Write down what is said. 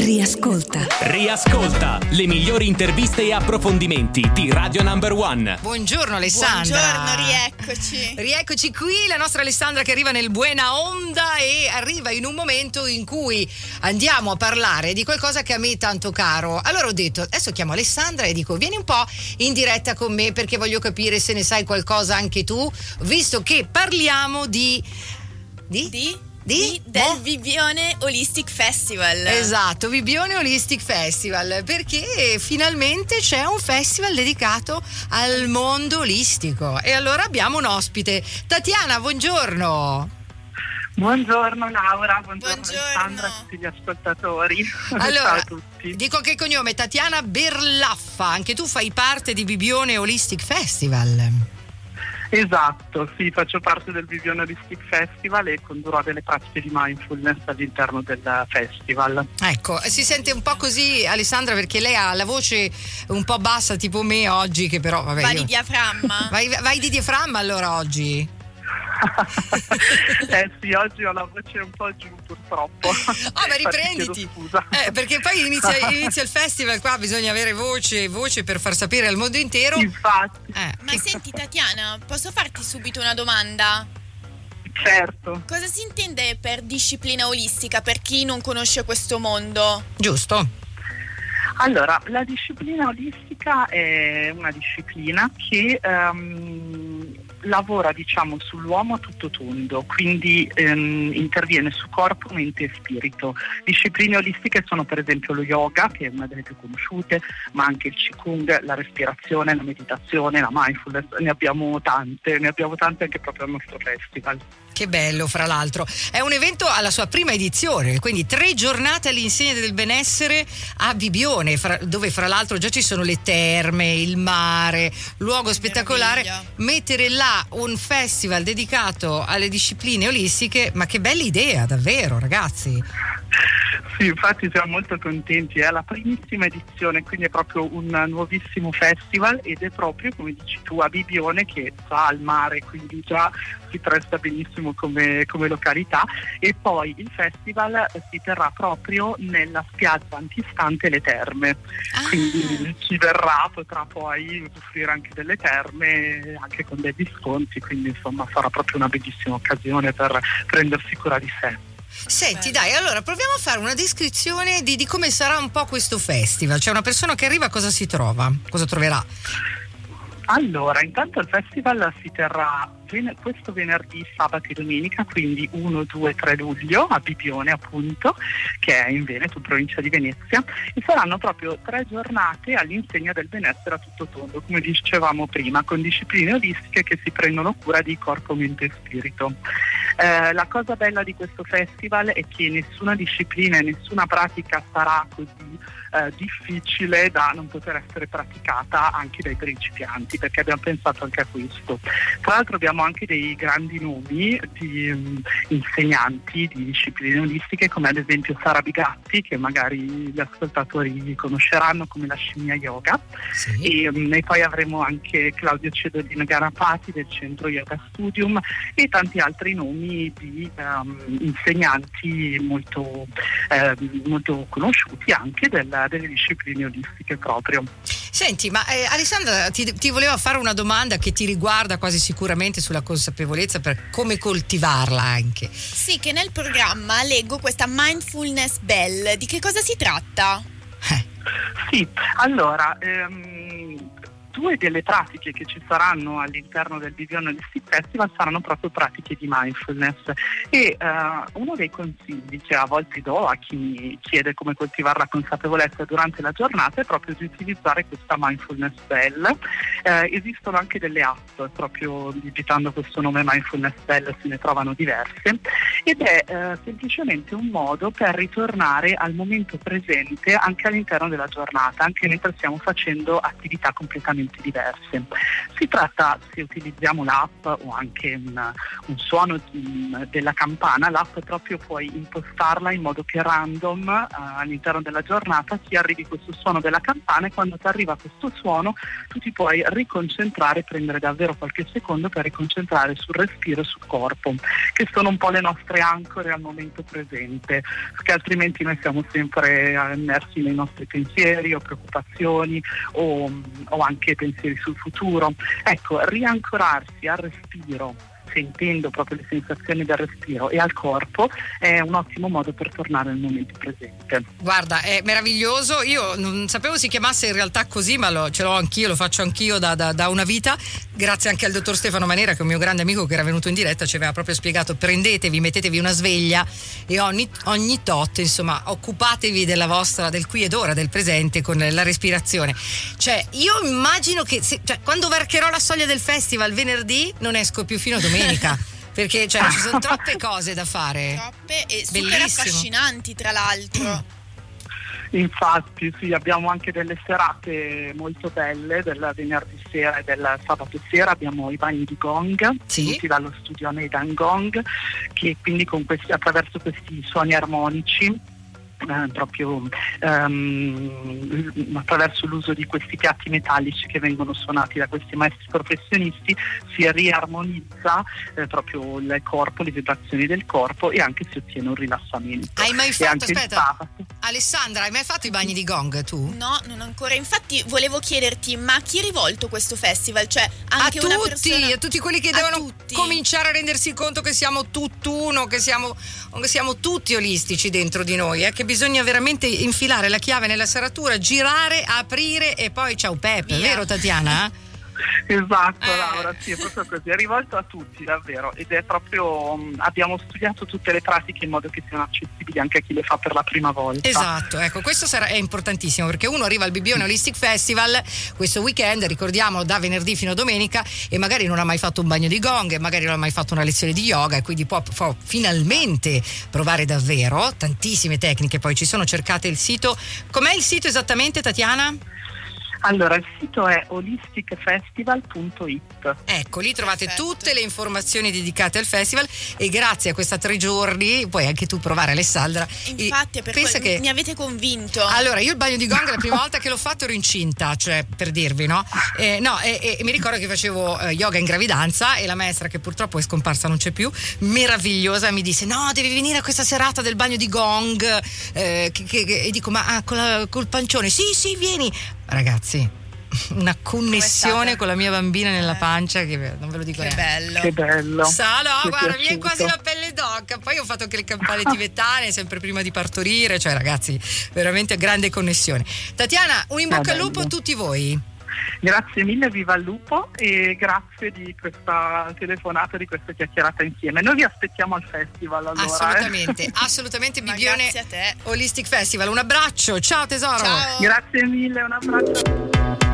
Riascolta. Riascolta le migliori interviste e approfondimenti di Radio Number One. Buongiorno Alessandra. Buongiorno, rieccoci. Rieccoci qui, la nostra Alessandra che arriva nel buena onda e arriva in un momento in cui andiamo a parlare di qualcosa che a me è tanto caro. Allora ho detto, adesso chiamo Alessandra e dico, vieni un po' in diretta con me perché voglio capire se ne sai qualcosa anche tu, visto che parliamo di... Di? Di? Di? del Boh. Vivione Holistic Festival. Esatto, Vibione Holistic Festival, perché finalmente c'è un festival dedicato al mondo olistico. E allora abbiamo un ospite. Tatiana, buongiorno. Buongiorno Laura, buongiorno, Buongiorno. Alessandra a tutti gli ascoltatori. Ciao Allora, a tutti. dico che cognome, Tatiana Berlaffa, anche tu fai parte di Bibione Holistic Festival. Esatto, sì, faccio parte del Vivione Holistic Festival e condurrò delle pratiche di mindfulness all'interno del festival. Ecco, si sente un po' così Alessandra perché lei ha la voce un po' bassa tipo me oggi, che però vabbè... Va io- di diaframma. Vai, vai di diaframma allora oggi? eh sì, oggi ho la voce un po' giù purtroppo. Ah, ma riprenditi. Eh, perché poi inizia, inizia il festival qua, bisogna avere voce, voce per far sapere al mondo intero. Infatti, Eh, Ma senti Tatiana, posso farti subito una domanda? certo. Cosa si intende per disciplina olistica per chi non conosce questo mondo? giusto. Allora, la disciplina olistica è una disciplina che ehm, lavora diciamo sull'uomo a tutto tondo, quindi ehm, interviene su corpo, mente e spirito. Discipline olistiche sono per esempio lo yoga, che è una delle più conosciute, ma anche il qigong, la respirazione, la meditazione, la mindfulness, ne abbiamo tante, ne abbiamo tante anche proprio al nostro festival. Che bello, fra l'altro. È un evento alla sua prima edizione, quindi tre giornate all'insegna del benessere a Bibione, fra- dove fra l'altro già ci sono le terme, il mare, luogo spettacolare. Meraviglia. Mettere là un festival dedicato alle discipline olistiche, ma che bella idea, davvero, ragazzi. Sì, infatti siamo molto contenti, è la primissima edizione, quindi è proprio un nuovissimo festival ed è proprio, come dici tu, a Bibione che sta al mare, quindi già si presta benissimo come, come località e poi il festival si terrà proprio nella spiaggia antistante le terme, Ah. quindi chi verrà potrà poi usufruire anche delle terme, anche con degli sconti, quindi insomma sarà proprio una bellissima occasione per prendersi cura di sé. Senti, dai, allora proviamo a fare una descrizione di, di come sarà un po' questo festival. Cioè, una persona che arriva cosa si trova? Cosa troverà? Allora, intanto il festival si terrà questo venerdì, sabato e domenica, quindi 1, 2, 3 luglio a Bibione appunto, che è in Veneto, in provincia di Venezia, e saranno proprio tre giornate all'insegna del benessere a tutto tondo, come dicevamo prima, con discipline olistiche che si prendono cura di corpo, mente e spirito. Eh, la cosa bella di questo festival è che nessuna disciplina e nessuna pratica sarà così eh, difficile da non poter essere praticata anche dai principianti, perché abbiamo pensato anche a questo. Tra l'altro abbiamo anche dei grandi nomi di mm, insegnanti di discipline olistiche, come ad esempio Sara Bigatti, che magari gli ascoltatori conosceranno come la scimmia yoga. Sì. E, mm, e poi avremo anche Claudio Cedolino Garapati del centro Yoga Studium e tanti altri nomi di ehm, insegnanti molto, ehm, molto conosciuti anche della- delle discipline olistiche proprio. Senti, ma eh, Alessandra ti, ti voleva fare una domanda che ti riguarda quasi sicuramente sulla consapevolezza per come coltivarla anche. Sì, che nel programma leggo questa mindfulness bell. Di che cosa si tratta? Eh, Sì, allora, ehm, due delle pratiche che ci saranno all'interno del Vivione Holistic Festival saranno proprio pratiche di mindfulness e eh, uno dei consigli che a volte do a chi mi chiede come coltivare la consapevolezza durante la giornata è proprio di utilizzare questa mindfulness bell. Eh, esistono anche delle app, proprio digitando questo nome mindfulness bell se ne trovano diverse ed è eh, semplicemente un modo per ritornare al momento presente anche all'interno della giornata, anche mentre stiamo facendo attività completamente completamente diverse. Si tratta, se utilizziamo l'app o anche un, un suono di, della campana, l'app proprio puoi impostarla in modo che random uh, all'interno della giornata ti arrivi questo suono della campana e quando ti arriva questo suono tu ti puoi riconcentrare, prendere davvero qualche secondo per riconcentrare sul respiro e sul corpo, che sono un po' le nostre ancore al momento presente, perché altrimenti noi siamo sempre immersi nei nostri pensieri o preoccupazioni o, o anche pensieri sul futuro. Ecco, riancorarsi al respiro sentendo proprio le sensazioni del respiro e al corpo è un ottimo modo per tornare al momento presente. Guarda, è meraviglioso. Io non sapevo si chiamasse in realtà così, ma lo, ce l'ho anch'io, lo faccio anch'io da, da, da, una vita. Grazie anche al dottor Stefano Manera, che è un mio grande amico che era venuto in diretta, ci aveva proprio spiegato: prendetevi, mettetevi una sveglia e ogni, ogni tot, insomma, occupatevi della vostra, del qui ed ora, del presente con la respirazione. Cioè, io immagino che se, cioè, quando varcherò la soglia del festival venerdì non esco più fino a domenica perché cioè, ci sono troppe cose da fare. Troppe e super Bellissimo. affascinanti, tra l'altro. Infatti sì, abbiamo anche delle serate molto belle del venerdì sera e del sabato sera, abbiamo i bagni di gong, sì. tutti dallo studio Nedan Gong, che quindi questi, attraverso questi suoni armonici eh, proprio ehm, attraverso l'uso di questi piatti metallici che vengono suonati da questi maestri professionisti si riarmonizza eh, proprio il corpo, le vibrazioni del corpo e anche si ottiene un rilassamento. Hai mai fatto, aspetta, Alessandra, hai mai fatto i bagni di gong tu? No, non ancora. Infatti volevo chiederti, ma a chi è rivolto questo festival? Cioè, anche a tutti, persona... a tutti quelli che devono tutti. cominciare a rendersi conto che siamo tutt'uno, che siamo, che siamo tutti olistici dentro di noi, eh, che bisogna veramente infilare la chiave nella serratura, girare, aprire e poi ciao Peppe, vero Tatiana? Esatto, eh. Laura, sì, è proprio così, è rivolto a tutti davvero ed è proprio, um, abbiamo studiato tutte le pratiche in modo che siano accessibili anche a chi le fa per la prima volta. Esatto, ecco, questo sarà, è importantissimo perché uno arriva al Bibione Holistic Festival questo weekend, ricordiamo da venerdì fino a domenica e magari non ha mai fatto un bagno di gong, magari non ha mai fatto una lezione di yoga e quindi può, può finalmente provare davvero tantissime tecniche, poi ci sono cercate il sito, com'è il sito esattamente Tatiana? Allora, il sito è holisticfestival.it. Ecco, lì trovate Perfetto. tutte le informazioni dedicate al festival e grazie a questa tre giorni puoi anche tu provare Alessandra. Infatti, per pensa che mi avete convinto. Allora, io il bagno di gong la prima volta che l'ho fatto ero incinta, cioè per dirvi, no? Eh, no, e, e, mi ricordo che facevo eh, yoga in gravidanza e la maestra che purtroppo è scomparsa, non c'è più, meravigliosa, mi disse "No, devi venire a questa serata del bagno di gong". Eh, che, che, e dico "Ma ah, col, col pancione". "Sì, sì, vieni". Ragazzi, una connessione con la mia bambina nella eh. pancia che non ve lo dico che neanche. bello. Che bello. Sa no guarda mi è quasi la pelle d'occa poi ho fatto anche le campane tibetane sempre prima di partorire cioè ragazzi veramente grande connessione. Tatiana un in bocca al lupo a tutti voi Grazie mille, viva il lupo e grazie di questa telefonata, di questa chiacchierata insieme. Noi vi aspettiamo al festival allora. Assolutamente, eh. assolutamente Bibione Holistic Festival. Un abbraccio, ciao tesoro. Ciao. Grazie mille, un abbraccio.